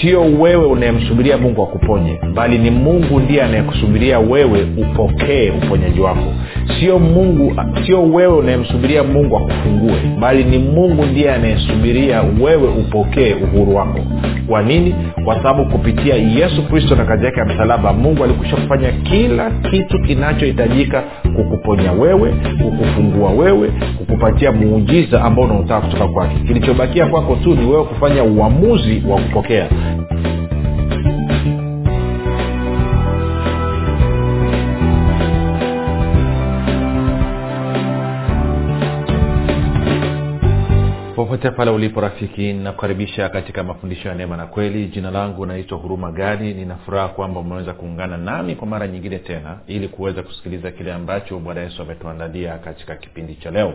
sio wewe unayemsubiria mungu akuponye bali ni mungu ndiye anayekusubiria wewe upokee uponyaji wako. Sio mungu sio wewe unayemsubiria mungu akufungue bali ni mungu ndiye anayesubiria wewe upokee uhuru wako. Kwa nini? Kwa sababu kupitia yesu kristo na kazi yake ya msalaba mungu alikusha kufanya kila kitu kinachohitajika kukuponya wewe kukufungua wewe kukupatia muujiza ambao unaotaka kutoka kwake. Kilichobakia kwako tu ni wewe kufanya uamuzi wa kupokea popote pale ulipo rafiki nakukaribisha katika mafundisho ya neema na kweli. Jina langu naitwa huruma gadi. Ninafuraha kwamba umeweza kuungana nami kwa mara nyingine tena ili kuweza kusikiliza kile ambacho bwana yesu ametuandalia katika kipindi cha leo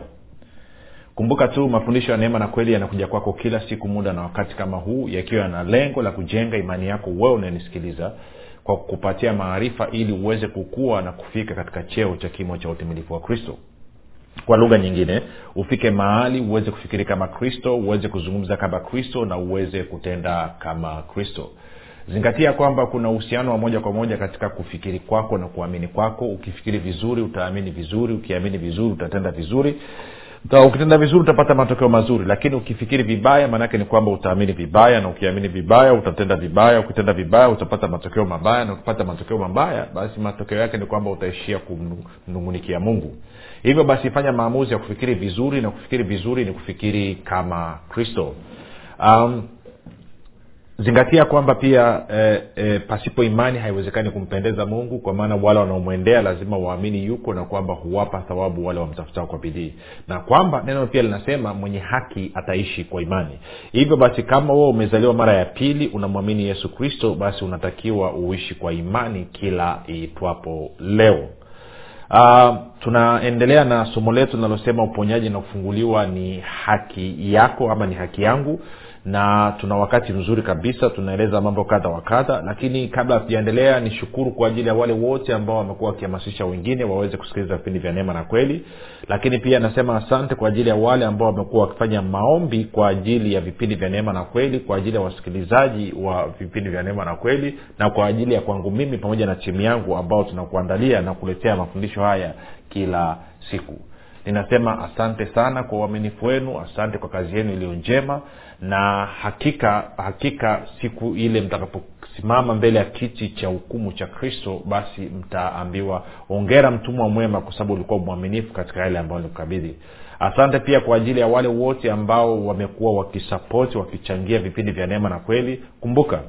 kumbuka tu mafundisho ya neema na kweli yanakuja kwako kila siku muda na wakati kama huu yakiwa yana lengo la kujenga imani yako wewe unayenisikiliza kwa kupatia maarifa ili uweze kukua na kufika katika cheo cha kimo cha utimilifu wa kristo. Kwa lugha nyingine ufike mahali uweze kufikiri kama kristo uweze kuzungumza kama kristo na uweze kutenda kama kristo. Zingatia kwamba kuna uhusiano wa moja kwa moja katika kufikiri kwako na kuamini kwako. Ukifikiri vizuri utaamini vizuri. Ukiamini vizuri utatenda vizuri ukitenda vizuri utapata matokeo mazuri lakini ukifikiri vibaya maanaake ni kwamba utaamini vibaya na ukiamini vibaya utatenda vibaya ukitenda vibaya utapata matokeo mabaya na ukipata matokeo mabaya basi matokeo yake ni kwamba utaishia kumnungunikia mungu. Hivyo basi fanya maamuzi ya kufikiri vizuri na kufikiri vizuri ni kufikiri kama kristo. Um, zingatia kwamba pia e, e, pasipo imani haiwezekani kumpendeza mungu kwa maana wale wanaomwendea lazima waamini yuko na kwamba huwapa thawabu wale wamtafutao kwa bidii. Na kwamba neno pia linasema mwenye haki ataishi kwa imani. Hivyo basi kama wewe umezaliwa mara ya pili unamwamini yesu kristo basi unatakiwa uishi kwa imani kila iitwapo leo. Uh, tunaendelea na somo letu linalosema uponyaji na kufunguliwa ni haki yako ama ni haki yangu na tuna wakati mzuri kabisa tunaeleza mambo kadha wa kadha lakini kabla hatujaendelea nishukuru kwa ajili ya wale wote ambao wamekuwa wakihamasisha wengine waweze kusikiliza vipindi vya neema na kweli. Lakini pia nasema asante kwa ajili ya wale ambao wamekuwa wakifanya maombi kwa ajili ya vipindi vya neema na kweli kwa ajili ya wasikilizaji wa vipindi vya neema na kweli na kwa ajili ya kwangu mimi pamoja na timu yangu ambao tunakuandalia na kuletea mafundisho haya kila siku. Ninasema asante sana kwa uaminifu wenu asante kwa kazi yenu iliyo njema na hakika hakika siku ile mtakaposimama mbele ya kiti cha hukumu cha kristo basi mtaambiwa ongera mtumwa mwema kwa sababu ulikuwa mwaminifu katika yale ambayo nikukabidhi asante pia kwa ajili ya wale wote ambao wamekuwa wakisapoti wakichangia vipindi vya neema na kweli. Kumbuka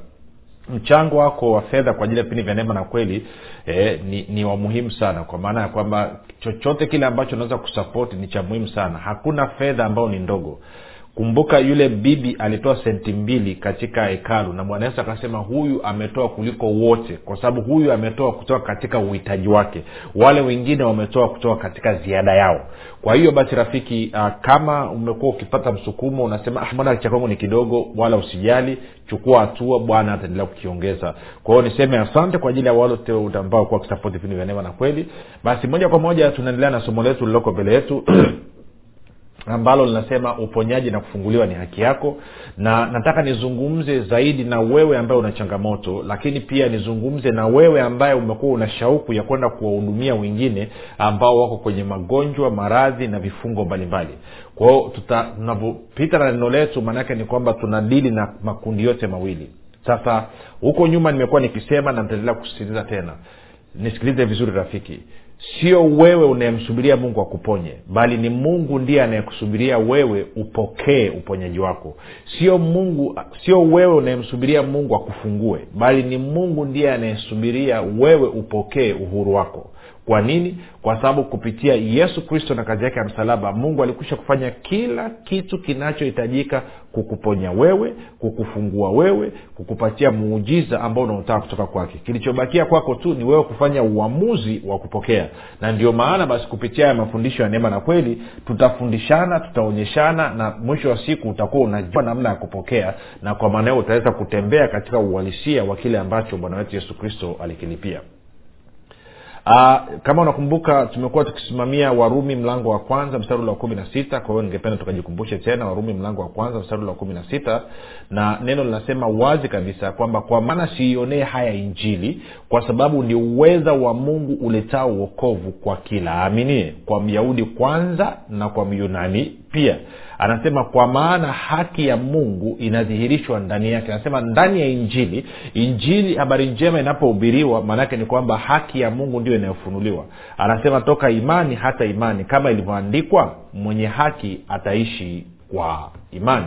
mchango wako wa fedha kwa ajili ya vipindi vya neema na kweli eh, ni, ni wa muhimu sana kwa maana ya kwamba chochote kile ambacho unaweza kusapoti ni cha muhimu sana. Hakuna fedha ambayo ni ndogo kumbuka yule bibi alitoa senti mbili katika hekalu na bwana yesu akasema huyu ametoa kuliko wote kwa sababu huyu ametoa kutoka katika uhitaji wake. Wale wengine wametoa kutoka katika ziada yao. Kwa hiyo basi rafiki uh, kama umekuwa ukipata msukumo unasema ah, mbona cha kwangu ni kidogo wala usijali chukua hatua bwana ataendelea kukiongeza. Kwa hiyo niseme asante kwa ajili ya wale ambao kuwa kisapoti vipindi vya neema na kweli. Basi moja kwa moja tunaendelea na somo letu lililoko mbele yetu ambalo linasema uponyaji na kufunguliwa ni haki yako. Na nataka nizungumze zaidi na wewe ambaye una changamoto lakini pia nizungumze na wewe ambaye umekuwa una shauku ya kwenda kuwahudumia wengine ambao wako kwenye magonjwa maradhi na vifungo mbalimbali. Kwao tunavyopita na neno letu maanaake ni kwamba tunadili na makundi yote mawili. Sasa huko nyuma nimekuwa nikisema na nitaendelea kusisitiza tena. Nisikilize vizuri rafiki sio wewe unayemsubiria mungu akuponye bali ni mungu ndiye anayekusubiria wewe upokee uponyaji wako. Sio mungu sio wewe unayemsubiria mungu akufungue bali ni mungu ndiye anayesubiria wewe upokee uhuru wako. Kwa nini? Kwa sababu kupitia yesu kristo na kazi yake ya msalaba mungu alikwisha kufanya kila kitu kinachohitajika kukuponya wewe kukufungua wewe kukupatia muujiza ambao unaotaka kutoka kwake. Kilichobakia kwako tu ni wewe kufanya uamuzi wa kupokea na ndio maana basi kupitia ya mafundisho ya neema na kweli tutafundishana tutaonyeshana na mwisho wa siku utakuwa unajua namna ya kupokea na kwa maana hiyo utaweza kutembea katika uhalisia wa kile ambacho bwana wetu yesu kristo alikilipia Uh, kama unakumbuka tumekuwa tukisimamia warumi mlango wa kwanza mstari ule wa kumi na sita. Kwa hiyo ningependa tukajikumbushe tena warumi mlango wa kwanza mstari ule wa kumi na sita. Na neno linasema wazi kabisa kwamba kwa maana siionee haya injili kwa sababu ni uweza wa mungu uletao uokovu kwa kila aaminie kwa myahudi kwanza na kwa myunani pia anasema kwa maana haki ya mungu inadhihirishwa ndani yake. Anasema ndani ya injili injili habari njema inapohubiriwa maanaake ni kwamba haki ya mungu ndio inayofunuliwa. Anasema toka imani hata imani kama ilivyoandikwa mwenye haki ataishi kwa imani.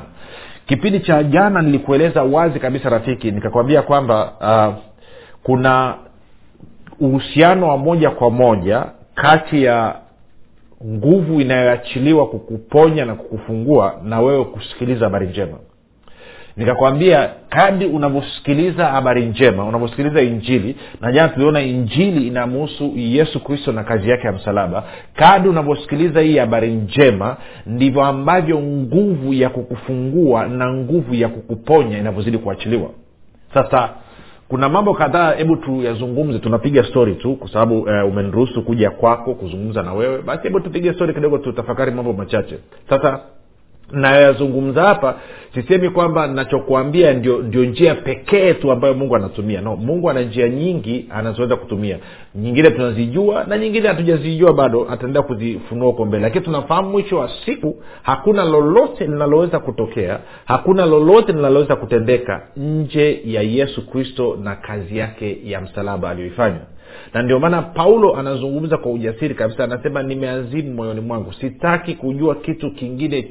Kipindi cha jana nilikueleza wazi kabisa rafiki nikakwambia kwamba uh, kuna uhusiano wa moja kwa moja kati ya nguvu inayoachiliwa kukuponya na kukufungua na wewe kusikiliza habari njema. Nikakwambia kadi unavyosikiliza habari njema unavyosikiliza injili na jana tuliona injili inamuhusu yesu kristo na kazi yake ya msalaba kadi unavyosikiliza hii habari njema ndivyo ambavyo nguvu ya kukufungua na nguvu ya kukuponya inavyozidi kuachiliwa. Sasa kuna mambo kadhaa hebu tuyazungumze tunapiga stori tu kwa sababu uh, umeniruhusu kuja kwako kuzungumza na wewe. Basi hebu tupige stori kidogo tutafakari mambo machache. Sasa nayoyazungumza hapa sisemi kwamba nachokuambia ndio, ndio njia pekee tu ambayo mungu anatumia. No mungu ana njia nyingi anazoweza kutumia. Nyingine tunazijua na nyingine hatujazijua bado ataendelea kuzifunua huko mbele. Lakini tunafahamu mwisho wa siku hakuna lolote linaloweza kutokea hakuna lolote linaloweza kutendeka nje ya yesu kristo na kazi yake ya msalaba aliyoifanya. Na ndio maana paulo anazungumza kwa ujasiri kabisa anasema nimeazimu moyoni mwangu. Sitaki kujua kitu kingine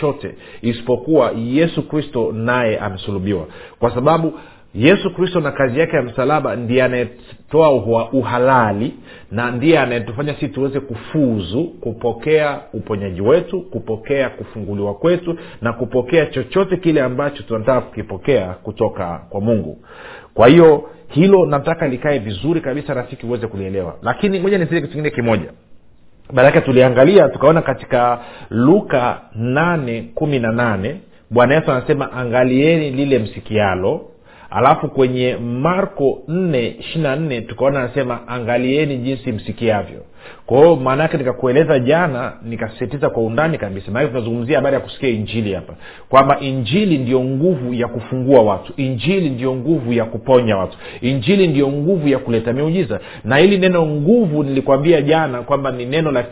chochote isipokuwa yesu kristo naye amesulubiwa. Kwa sababu yesu kristo na kazi yake ya msalaba ndiye anayetoa uhalali na ndiye anayetufanya sisi tuweze kufuzu kupokea uponyaji wetu kupokea kufunguliwa kwetu na kupokea chochote kile ambacho tunataka kukipokea kutoka kwa mungu. Kwa hiyo hilo nataka likae vizuri kabisa rafiki uweze kulielewa. Lakini moja nisije kitu kingine kimoja maanake tuliangalia tukaona katika luka nane kumi na nane bwana yesu anasema angalieni lile msikialo. Alafu kwenye marko nne ishirina nne tukaona anasema angalieni jinsi msikiavyo kwa hiyo maana nikakueleza jana nikasisitiza kwa undani kabisa. Maanake tunazungumzia habari ya kusikia injili hapa kwamba injili ndiyo nguvu ya kufungua watu injili ndiyo nguvu ya kuponya watu injili ndiyo nguvu ya kuleta miujiza. Na hili neno nguvu nilikwambia jana kwamba ni neno la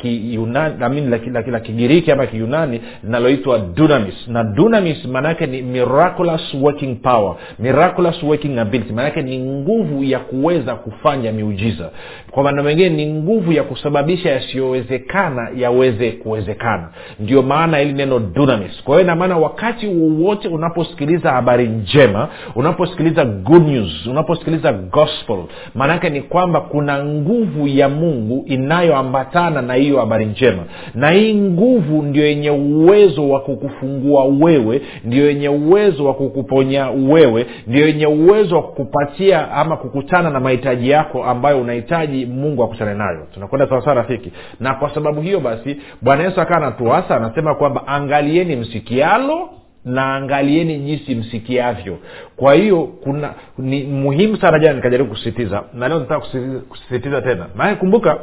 la, kigiriki ama kiyunani linaloitwa dunamis. Na dunamis maanaake ni miraculous working power miraculous working ability. Maanake ni nguvu ya kuweza kufanya miujiza. Kwa maneno mengine ni nguvu ya kusababisha yasiyowezekana yaweze kuwezekana. Ndio maana ili neno dunamis. Kwa hiyo inamaana wakati wowote unaposikiliza habari njema unaposikiliza good news unaposikiliza gospel maanaake ni kwamba kuna nguvu ya mungu inayoambatana na hiyo habari njema. Na hii nguvu ndio yenye uwezo wa kukufungua wewe ndio yenye uwezo wa kukuponya wewe ndio yenye uwezo wa kukupatia ama kukutana na mahitaji yako ambayo unahitaji mungu akutane nayo. Tunakwenda sawasawa rafiki. Na kwa sababu hiyo basi bwana yesu akawa anatuasa anasema kwamba angalieni msikialo na angalieni jinsi msikiavyo. Kwa hiyo kuna ni muhimu sana jana nikajaribu kusisitiza na leo nataka kusisitiza tena. Maana kumbuka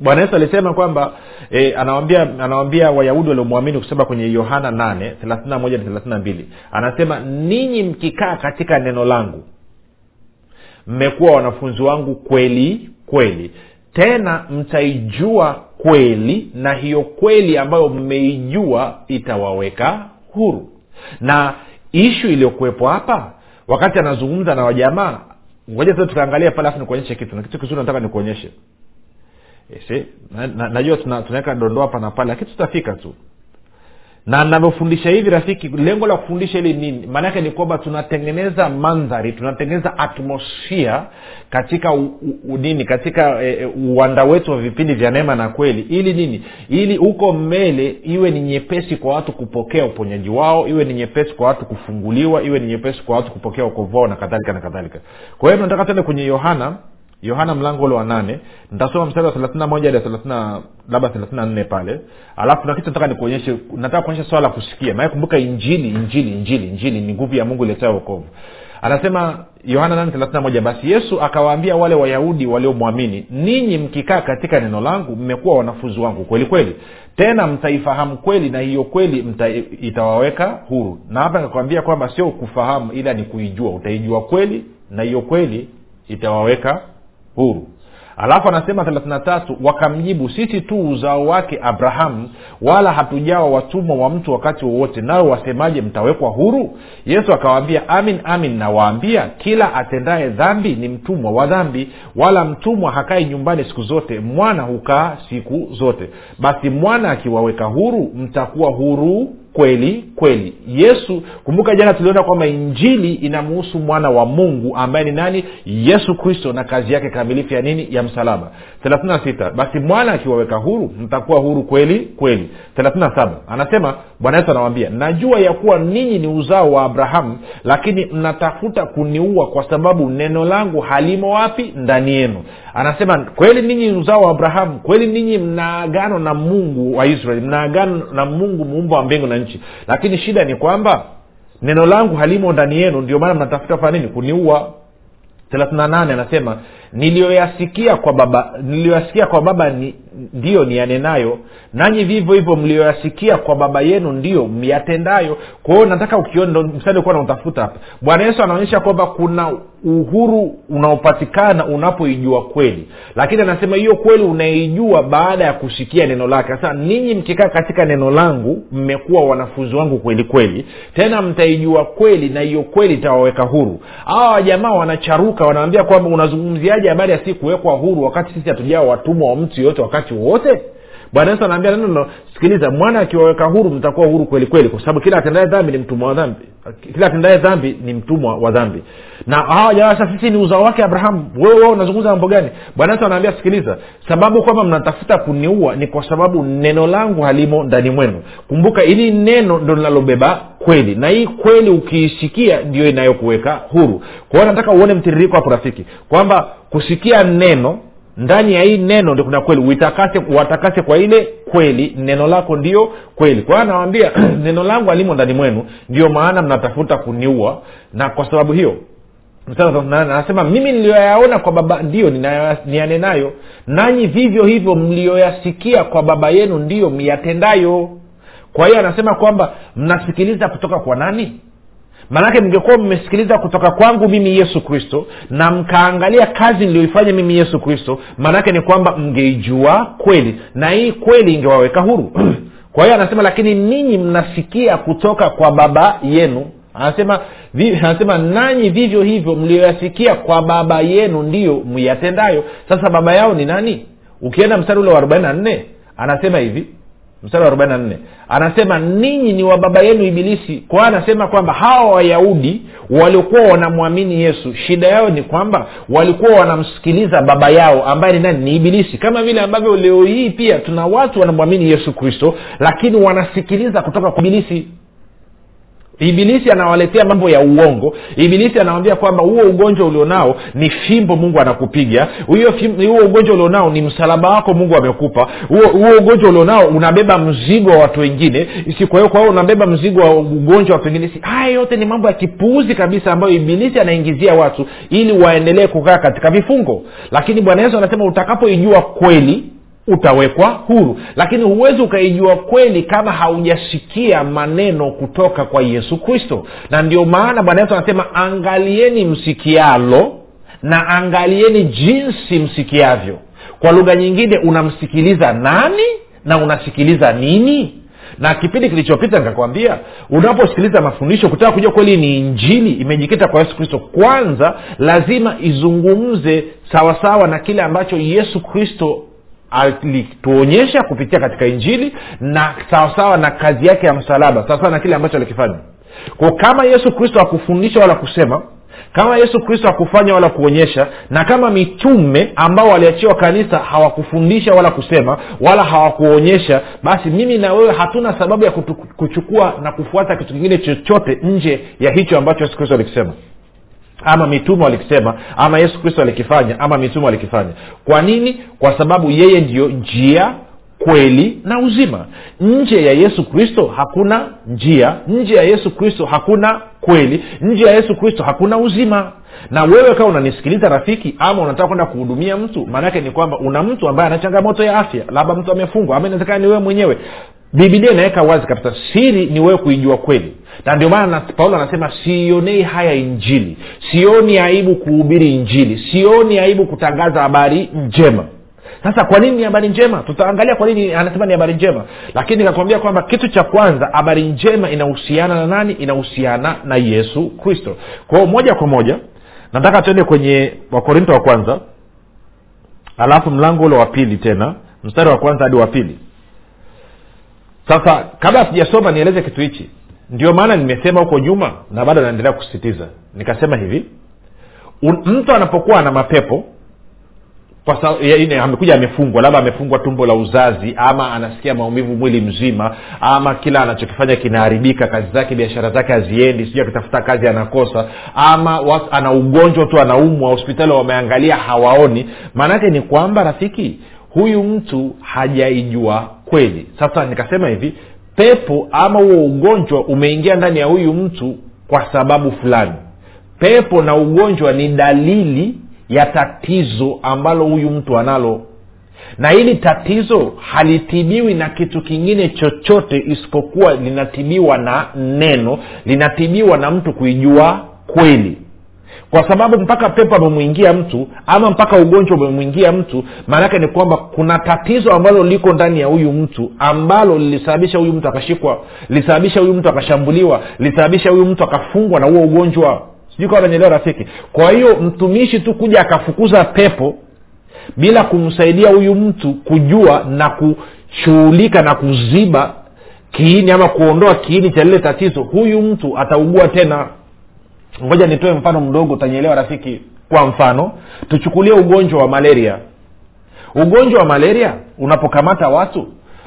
bwana yesu alisema kwamba e, anawambia anawambia wayahudi waliomwamini kusema kwenye yohana 8 31 na 32 anasema ninyi mkikaa katika neno langu mmekuwa wanafunzi wangu kweli kweli tena mtaijua kweli na hiyo kweli ambayo mmeijua itawaweka huru. Na ishu iliyokuwepo hapa wakati anazungumza na wajamaa ngoja sasa tukaangalia pale afu nikuonyeshe kitu na kitu kizuri nataka nikuonyeshe. Najua na, na, najua tunaweka tuna dondoo hapa na pale lakini tutafika tu na navyofundisha hivi rafiki lengo la kufundisha hili nini maanaake ni kwamba tunatengeneza mandhari tunatengeneza atmosphere katika nini katika e, uwanda wetu wa vipindi vya neema na kweli. Ili nini? Ili huko mbele iwe ni nyepesi kwa watu kupokea uponyaji wao iwe ni nyepesi kwa watu kufunguliwa iwe ni nyepesi kwa watu kupokea ukovu wao na kadhalika na kadhalika. Kwa hiyo tunataka tuende kwenye yohana yohana mlango ule wa nane. Nitasoma mstari wa thelathina moja hadi labda thelathina nne pale. Alafu na kitu nataka nikuonyeshe nataka kuonyesha swala la kusikia. Maana kumbuka injili injili injili injili ni nguvu ya mungu iletea wokovu. Anasema yohana 831 basi yesu akawaambia wale wayahudi waliomwamini ninyi mkikaa katika neno langu mmekuwa wanafunzi wangu kweli kweli. Tena mtaifahamu kweli na hiyo kweli mta, itawaweka huru. Na hapa nikakwambia kwamba sio kufahamu ila ni kuijua. Utaijua kweli na hiyo kweli itawaweka huru. Alafu anasema thelathina tatu wakamjibu sisi tu uzao wake abrahamu wala hatujawa watumwa wa mtu wakati wowote. Nawe wasemaje mtawekwa huru? Yesu akawaambia amin amin nawaambia kila atendaye dhambi ni mtumwa wa dhambi wala mtumwa hakai nyumbani siku zote mwana hukaa siku zote. Basi mwana akiwaweka huru mtakuwa huru kweli kweli. Yesu kumbuka jana tuliona kwamba injili inamuhusu mwana wa mungu ambaye ni nani? Yesu kristo na kazi yake kamilifu ya nini? Ya msalaba. 36 basi mwana akiwaweka huru mtakuwa huru kweli kweli. 37 anasema bwana yesu anawambia najua ya kuwa ninyi ni uzao wa abrahamu lakini mnatafuta kuniua kwa sababu neno langu halimo wapi? Ndani yenu anasema kweli ninyi ni uzao wa abrahamu kweli ninyi mnaagano na mungu wa israeli mnaagano na mungu muumba wa mbingu na nchi. Lakini shida ni kwamba neno langu halimo ndani yenu ndio maana mnatafuta fanya nini? Kuniua. 38 anasema niliyoyasikia kwa baba niliyoyasikia kwa baba ni, ndiyo niyanenayo nanyi vivyo hivyo mliyoyasikia kwa baba yenu ndiyo myatendayo. Kwa nataka ukiona mstari kuwa nautafuta hapa. Bwana yesu anaonyesha kwamba kuna uhuru unaopatikana unapoijua kweli. Lakini anasema hiyo kweli unaijua baada ya kusikia neno lake. Sasa ninyi mkikaa katika neno langu mmekuwa wanafunzi wangu kweli kweli. Tena mtaijua kweli na hiyo kweli itawaweka huru. Hawa wajamaa wanacharuka wanaambia kwamba unazungumziaje habari ya si kuwekwa huru wakati sisi hatujawa watumwa wa mtu yoyote wakati wowote? Bwana yesu anaambia neno sikiliza mwana akiwaweka huru mtakuwa huru kweli kweli kwa sababu kila atendaye dhambi ni mtumwa wa dhambi. Kila atendaye dhambi ni mtumwa wa dhambi na hawa jamaa sasa sisi ni uzao wake abrahamu. Wewe unazungumza mambo gani? Bwana yesu anaambia sikiliza sababu kwamba mnatafuta kuniua ni kwa sababu neno langu halimo ndani mwenu. Kumbuka ili neno ndo linalobeba kweli. Na hii kweli ukiisikia ndio inayokuweka huru. Kwa nataka uone mtiririko hapo rafiki kwamba kusikia neno ndani ya hii neno ndio kuna kweli. Uitakase watakase kwa ile kweli. Neno lako ndio kweli. Kwa hiyo anawambia neno langu alimo ndani mwenu. Ndio maana mnatafuta kuniua na kwa sababu hiyo anasema mimi niliyoyaona kwa baba ndiyo niyanenayo. Nanyi vivyo hivyo mliyoyasikia kwa baba yenu ndiyo miyatendayo kwa hiyo anasema kwamba mnasikiliza kutoka kwa nani? Maanake mngekuwa mmesikiliza kutoka kwangu mimi yesu kristo na mkaangalia kazi niliyoifanya mimi yesu kristo maanake ni kwamba mngeijua kweli na hii kweli ingewaweka huru. Kwa hiyo anasema lakini ninyi mnasikia kutoka kwa baba yenu anasema anasema nanyi vivyo hivyo mlioyasikia kwa baba yenu ndiyo myatendayo. Sasa baba yao ni nani? Ukienda mstari ule wa arobaini na nne anasema hivi. Mstari wa arobaini na nne. Anasema ninyi ni wa baba yenu ibilisi. Kwa anasema kwamba hawa wayahudi waliokuwa wanamwamini yesu. Shida yao ni kwamba walikuwa wanamsikiliza baba yao ambaye ni nani? Ni ibilisi. Kama vile ambavyo leo hii pia tuna watu wanamwamini yesu kristo lakini wanasikiliza kutoka kwa ibilisi ibilisi anawaletea mambo ya uongo. Ibilisi anawambia kwamba huo ugonjwa ulionao ni fimbo mungu anakupiga huo ugonjwa ulionao ni msalaba wako mungu amekupa. Huo ugonjwa ulionao unabeba mzigo wa watu wengine. Hiyo kwa hiyo unabeba mzigo wa ugonjwa wa watu wengine haya yote ni mambo ya kipuuzi kabisa ambayo ibilisi anaingizia watu ili waendelee kukaa katika vifungo. Lakini bwana yesu anasema utakapoijua kweli utawekwa huru. Lakini huwezi ukaijua kweli kama haujasikia maneno kutoka kwa yesu kristo. Na ndio maana bwana yesu anasema angalieni msikialo na angalieni jinsi msikiavyo. Kwa lugha nyingine unamsikiliza nani na unasikiliza nini? Na kipindi kilichopita nikakwambia unaposikiliza mafundisho kutaka kujua kweli ni injili imejikita kwa yesu kristo kwanza lazima izungumze sawasawa na kile ambacho yesu kristo alituonyesha kupitia katika injili na sawasawa na kazi yake ya msalaba sawasawa na kile ambacho alikifanya. Ko kama yesu kristo akufundisha wala kusema kama yesu kristo hakufanya wala kuonyesha na kama mitume ambao waliachiwa kanisa hawakufundisha wala kusema wala hawakuonyesha basi mimi na wewe hatuna sababu ya kutu, kuchukua na kufuata kitu kingine chochote nje ya hicho ambacho yesu kristo alikisema ama mitume walikisema ama yesu kristo alikifanya ama mitume walikifanya. Kwa nini? Kwa sababu yeye ndiyo njia kweli na uzima. Nje ya yesu kristo hakuna njia nje ya yesu kristo hakuna kweli nje ya yesu kristo hakuna uzima. Na wewe kawa unanisikiliza rafiki ama unataka kwenda kuhudumia mtu maanaake ni kwamba una mtu ambaye ana changamoto ya afya labda mtu amefungwa ama inawezekana ni wewe mwenyewe bibilia inaweka wazi kabisa siri ni wewe kuijua kweli. Na ndio maana paulo anasema siionei haya injili. Sioni aibu kuhubiri injili. Sioni aibu kutangaza habari njema. Sasa kwa nini ni habari njema? Tutaangalia kwa nini anasema ni habari njema. Lakini nikakwambia kwamba kitu cha kwanza habari njema inahusiana na nani? Inahusiana na yesu kristo. Kwao moja kwa moja nataka tuende kwenye wakorinto wa kwanza alafu mlango ule wa pili tena mstari wa kwanza hadi wa pili sasa kabla sijasoma nieleze kitu hichi. Ndio maana nimesema huko nyuma na bado naendelea kusisitiza. Nikasema hivi mtu anapokuwa ana mapepo amekuja amefungwa labda amefungwa tumbo la uzazi ama anasikia maumivu mwili mzima ama kila anachokifanya kinaharibika kazi zake biashara zake haziendi sijui akitafuta kazi anakosa ama was, ana ugonjwa tu anaumwa hospitali wameangalia hawaoni. Maanaake ni kwamba rafiki huyu mtu hajaijua kweli. Sasa nikasema hivi pepo ama huo ugonjwa umeingia ndani ya huyu mtu kwa sababu fulani. Pepo na ugonjwa ni dalili ya tatizo ambalo huyu mtu analo. Na hili tatizo halitibiwi na kitu kingine chochote isipokuwa linatibiwa na neno linatibiwa na mtu kuijua kweli kwa sababu mpaka pepo amemwingia mtu ama mpaka ugonjwa umemwingia mtu maanake ni kwamba kuna tatizo ambalo liko ndani ya huyu mtu ambalo lilisababisha huyu mtu akashikwa lilisababisha huyu mtu akashambuliwa lilisababisha huyu mtu akafungwa na huo ugonjwa. Sijui kawa nanyelewa rafiki. Kwa hiyo mtumishi tu kuja akafukuza pepo bila kumsaidia huyu mtu kujua na kushughulika na kuziba kiini ama kuondoa kiini cha lile tatizo huyu mtu ataugua tena ngoja nitoe mfano mdogo utanyelewa rafiki kwa mfano tuchukulie ugonjwa wa malaria. Ugonjwa wa malaria unapokamata watu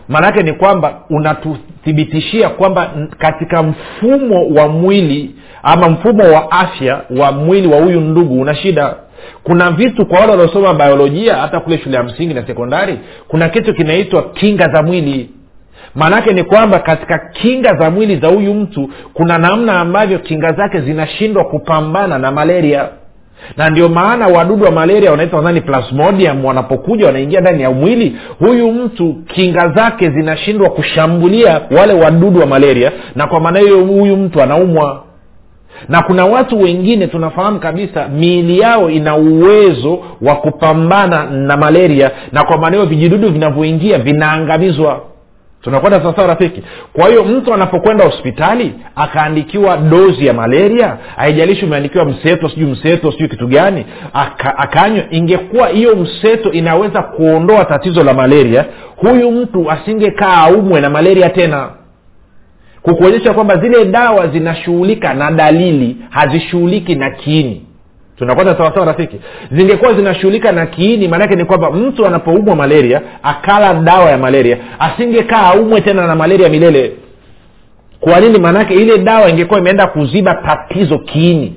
maanaake ni kwamba unatuthibitishia kwamba katika mfumo wa mwili ama mfumo wa afya wa mwili wa huyu ndugu una shida. Kuna vitu kwa wale waliosoma biolojia hata kule shule ya msingi na sekondari kuna kitu kinaitwa kinga za mwili maanaake ni kwamba katika kinga za mwili za huyu mtu kuna namna ambavyo kinga zake zinashindwa kupambana na malaria. Na ndio maana wadudu wa malaria wanaitwa nadhani plasmodium wanapokuja wanaingia ndani ya mwili huyu mtu kinga zake zinashindwa kushambulia wale wadudu wa malaria na kwa maana hiyo huyu mtu anaumwa. Na kuna watu wengine tunafahamu kabisa miili yao ina uwezo wa kupambana na malaria na kwa maana hiyo vijidudu vinavyoingia vinaangamizwa tunakwenda sawasawa rafiki. Kwa hiyo mtu anapokwenda hospitali akaandikiwa dozi ya malaria haijalishi umeandikiwa mseto sijui mseto sijui kitu gani aka, akanywa ingekuwa hiyo mseto inaweza kuondoa tatizo la malaria huyu mtu asingekaa aumwe na malaria tena. Kukuonyesha kwamba zile dawa zinashughulika na dalili hazishughuliki na kiini tunakwenda sawasawa rafiki? Zingekuwa zinashughulika na kiini maanake ni kwamba mtu anapoumwa malaria akala dawa ya malaria asingekaa aumwe tena na malaria milele. Kwa nini? Maanake ile dawa ingekuwa imeenda kuziba tatizo kiini.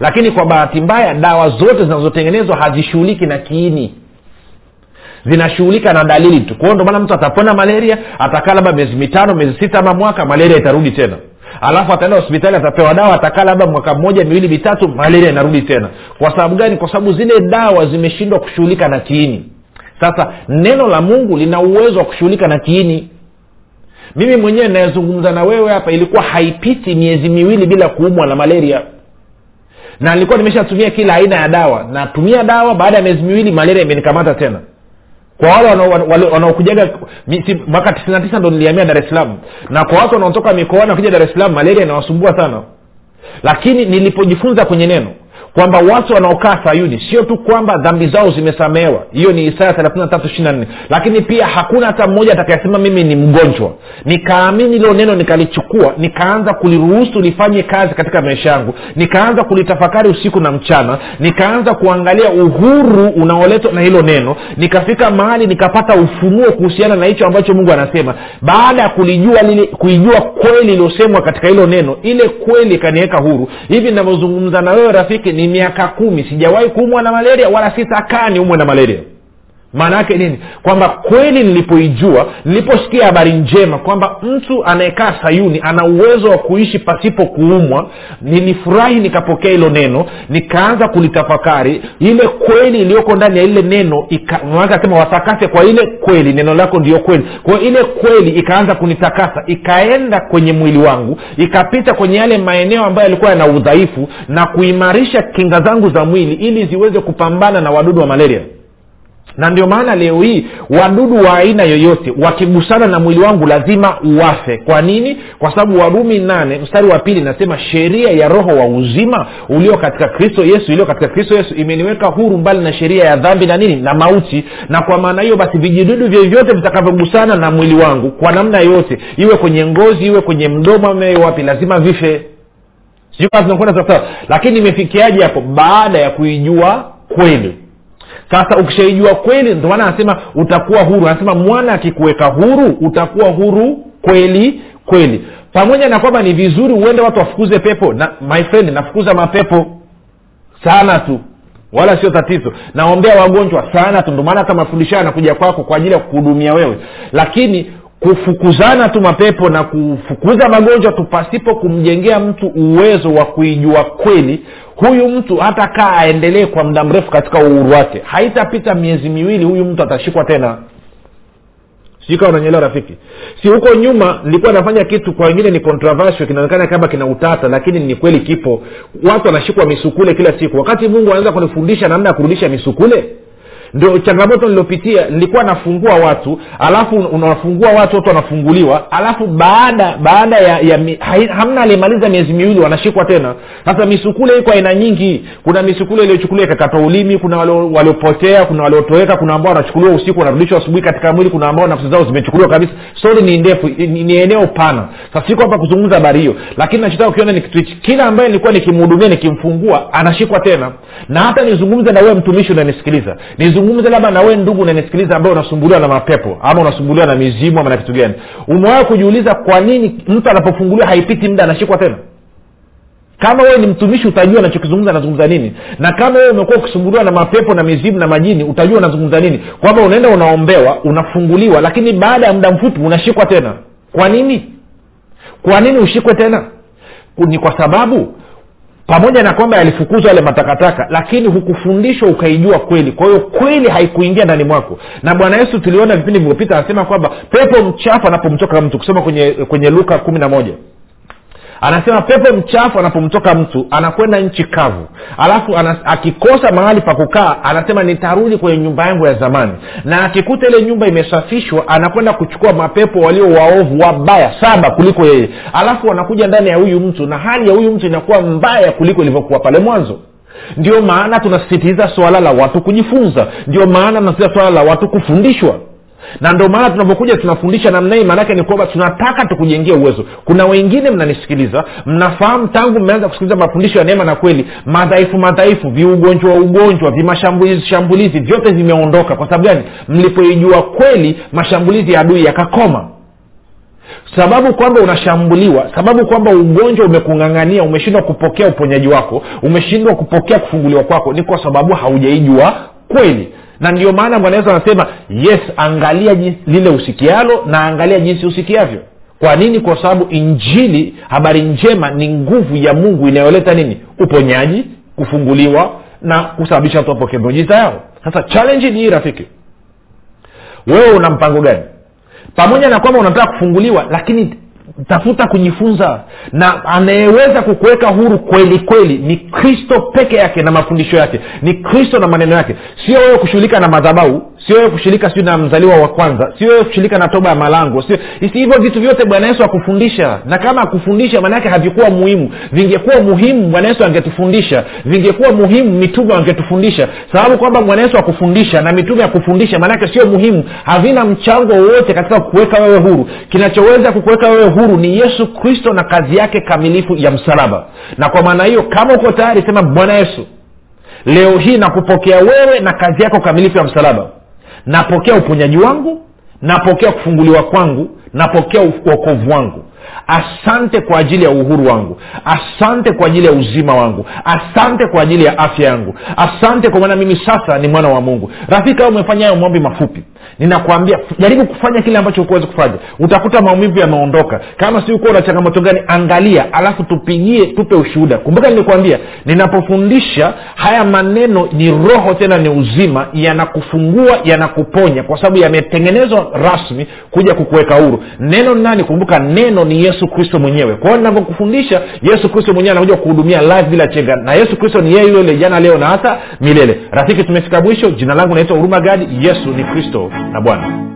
Lakini kwa bahati mbaya dawa zote zinazotengenezwa hazishughuliki na kiini. Zinashughulika na dalili tu. Kwao maana mtu atapona malaria atakaa labda miezi mitano miezi sita ama mwaka malaria itarudi tena alafu ataenda hospitali atapewa dawa atakaa labda mwaka mmoja miwili mitatu malaria inarudi tena. Kwa sababu gani? Kwa sababu zile dawa zimeshindwa kushughulika na kiini. Sasa neno la mungu lina uwezo wa kushughulika na kiini. Mimi mwenyewe nayezungumza na wewe hapa ilikuwa haipiti miezi miwili bila kuumwa na malaria. Na nilikuwa nimeshatumia kila aina ya dawa. Natumia dawa baada ya miezi miwili malaria imenikamata tena kwa wale wanaokujaga mwaka tisina tisa ndo niliamia dar es salaam. Na kwa watu wanaotoka mikoani wakija dar es salaam malaria inawasumbua sana. Lakini nilipojifunza kwenye neno kwamba watu wanaokaa sayuni sio tu kwamba dhambi zao zimesamehewa. Hiyo ni isaya 33 lakini pia hakuna hata mmoja atakayesema mimi ni mgonjwa. Nikaamini hilo neno nikalichukua nikaanza kuliruhusu lifanye kazi katika maisha yangu. Nikaanza kulitafakari usiku na mchana. Nikaanza kuangalia uhuru unaoletwa na hilo neno. Nikafika mahali nikapata ufunuo kuhusiana na hicho ambacho mungu anasema. Baada ya kulijua lile kuijua kweli iliyosemwa katika hilo neno ile kweli ikaniweka huru. Hivi ninavyozungumza na wewe rafiki ni miaka kumi sijawahi kuumwa na malaria wala sitakani umwe na malaria maana yake nini? Kwamba kweli nilipoijua niliposikia habari njema kwamba mtu anayekaa sayuni ana uwezo wa kuishi pasipo kuumwa nilifurahi nikapokea hilo neno nikaanza kulitafakari ile kweli iliyoko ndani ya ile neno sema watakase kwa ile kweli neno lako ndiyo kweli. Kwa ile kweli ikaanza kunitakasa ikaenda kwenye mwili wangu ikapita kwenye yale maeneo ambayo yalikuwa yana udhaifu na kuimarisha kinga zangu za mwili ili ziweze kupambana na wadudu wa malaria na ndio maana leo hii wadudu wa aina yoyote wakigusana na mwili wangu lazima uwafe. Kwa nini? Kwa sababu warumi nane mstari wa pili nasema sheria ya roho wa uzima ulio katika kristo yesu iliyo katika kristo yesu imeniweka huru mbali na sheria ya dhambi na nini? Na mauti. Na kwa maana hiyo basi vijidudu vyovyote vitakavyogusana na mwili wangu kwa namna yoyote iwe kwenye ngozi iwe kwenye mdomo ama wapi lazima vife. Sijui kama tunakwenda sawasawa lakini imefikiaje hapo? Baada ya kuijua kweli sasa ukishaijua kweli ndio maana anasema utakuwa huru. Anasema mwana akikuweka huru utakuwa huru kweli kweli. Pamoja na kwamba ni vizuri uende watu wafukuze pepo na my friend nafukuza mapepo sana tu wala sio tatizo. Naombea wagonjwa sana tu ndomaana hata mafundisho yanakuja kwako kwa ajili ya kuhudumia wewe. Lakini kufukuzana tu mapepo na kufukuza magonjwa tu pasipo kumjengea mtu uwezo wa kuijua kweli huyu mtu hata kaa aendelee kwa muda mrefu katika uhuru wake. Haitapita miezi miwili huyu mtu atashikwa tena. Sikawa unanyelewa rafiki. Si huko nyuma nilikuwa nafanya kitu kwa wengine ni controversial kinaonekana kama kina utata lakini ni kweli kipo. Watu wanashikwa misukule kila siku. Wakati mungu anaweza kunifundisha namna ya kurudisha misukule ndio changamoto niliopitia nilikuwa nafungua watu alafu unawafungua watu watu wanafunguliwa alafu baada baada ya, ya hamna aliyemaliza miezi miwili wanashikwa tena. Sasa misukule iko aina nyingi. Kuna misukule iliyochukuliwa ikakatwa ulimi kuna waliopotea kuna waliotoweka kuna ambao wanachukuliwa usiku wanarudishwa asubuhi katika mwili kuna ambao nafsi zao zimechukuliwa kabisa. Stori ni ndefu ni, ni eneo pana. Sasa siko hapa kuzungumza habari hiyo lakini nachotaka ukiona ni kitu hichi. Kila ambaye nilikuwa nikimhudumia nikimfungua anashikwa tena. Na hata nizungumze na wewe mtumishi unanisikiliza. Nizungumze labda na wee ndugu unanisikiliza ambaye unasumbuliwa na mapepo ama unasumbuliwa na mizimu ama na kitu gani? Umewahi kujiuliza kwa nini mtu anapofunguliwa haipiti muda anashikwa tena? Kama wewe ni mtumishi utajua anachokizungumza anazungumza nini. Na kama wewe umekuwa ukisumbuliwa na mapepo na mizimu na majini utajua unazungumza nini. Kwamba unaenda unaombewa unafunguliwa lakini baada ya muda mfupi unashikwa tena. Kwa nini? Kwa nini ushikwe tena? Ni kwa sababu pamoja na kwamba yalifukuzwa yale matakataka lakini hukufundishwa ukaijua kweli. Kwa hiyo kweli haikuingia ndani mwako. Na bwana yesu tuliona vipindi vilivyopita anasema kwamba pepo mchafu anapomtoka mtu kusoma kwenye kwenye luka kumi na moja anasema pepo mchafu anapomtoka mtu anakwenda nchi kavu. Alafu anas, akikosa mahali pa kukaa anasema nitarudi kwenye nyumba yangu ya zamani. Na akikuta ile nyumba imesafishwa anakwenda kuchukua mapepo walio waovu wabaya saba kuliko yeye. Alafu wanakuja ndani ya huyu mtu na hali ya huyu mtu inakuwa mbaya kuliko ilivyokuwa pale mwanzo. Ndio maana tunasisitiza swala la watu kujifunza. Ndio maana tunasisitiza swala la watu kufundishwa na ndio maana tunapokuja tunafundisha namna hii maanake ni kwamba tunataka tukujengia uwezo. Kuna wengine mnanisikiliza mnafahamu tangu mmeanza kusikiliza mafundisho ya neema na kweli madhaifu madhaifu viugonjwa ugonjwa vimashambulizi shambulizi vyote vimeondoka. Kwa sababu gani? Mlipoijua kweli mashambulizi ya adui yakakoma. Sababu kwamba unashambuliwa sababu kwamba ugonjwa umekung'ang'ania umeshindwa kupokea uponyaji wako umeshindwa kupokea kufunguliwa kwako ni kwa sababu haujaijua kweli na ndio maana bwana yesu anasema yes angalia jinsi, lile usikialo na angalia jinsi usikiavyo. Kwa nini? Kwa sababu injili habari njema ni nguvu ya mungu inayoleta nini? Uponyaji kufunguliwa na kusababisha watu wapokee yao. Sasa challenge ni hii rafiki. Wewe una mpango gani? Pamoja na kwamba unataka kufunguliwa lakini tafuta kujifunza. Na anayeweza kukuweka huru kweli kweli ni kristo peke yake na mafundisho yake. Ni kristo na maneno yake. Sio wewe kushughulika na madhabau sio wewe kushughulika siu na mzaliwa wa kwanza. Sio wewe kushughulika na toba ya malango. Sio hivyo vitu vyote bwana yesu akufundisha. Na kama akufundisha maanaake havikuwa muhimu. Vingekuwa muhimu bwana yesu angetufundisha. Vingekuwa muhimu mitume wangetufundisha. Sababu kwamba bwana yesu akufundisha na mitume akufundisha maanake sio muhimu. Havina mchango wowote katika kukuweka wewe huru. Kinachoweza kukuweka wewe huru ni yesu kristo na kazi yake kamilifu ya msalaba. Na kwa maana hiyo kama uko tayari sema bwana yesu leo hii nakupokea wewe na kazi yako kamilifu ya msalaba. Napokea uponyaji wangu napokea kufunguliwa kwangu napokea uokovu wangu asante kwa ajili ya uhuru wangu. Asante kwa ajili ya uzima wangu. Asante kwa ajili ya afya yangu. Asante kwa maana mimi sasa ni mwana wa mungu. Rafiki au umefanya hayo maombi mafupi. Ninakwambia jaribu kufanya kile ambacho ukuwezi kufanya. Utakuta maumivu yameondoka. Kama si ukuwa na changamoto gani angalia alafu tupigie tupe ushuhuda. Kumbuka nilikwambia ninapofundisha haya maneno ni roho tena ni uzima yanakufungua yanakuponya kwa sababu yametengenezwa rasmi kuja kukuweka huru. Neno nani? Kumbuka neno ni yesu kristo mwenyewe. Kwa hiyo ninavyokufundisha yesu kristo mwenyewe anakuja kuhudumia live bila chenga na yesu kristo ni yeye yule jana leo na hata milele. Rafiki tumefika mwisho. Jina langu naitwa huruma gadi. Yesu ni kristo na bwana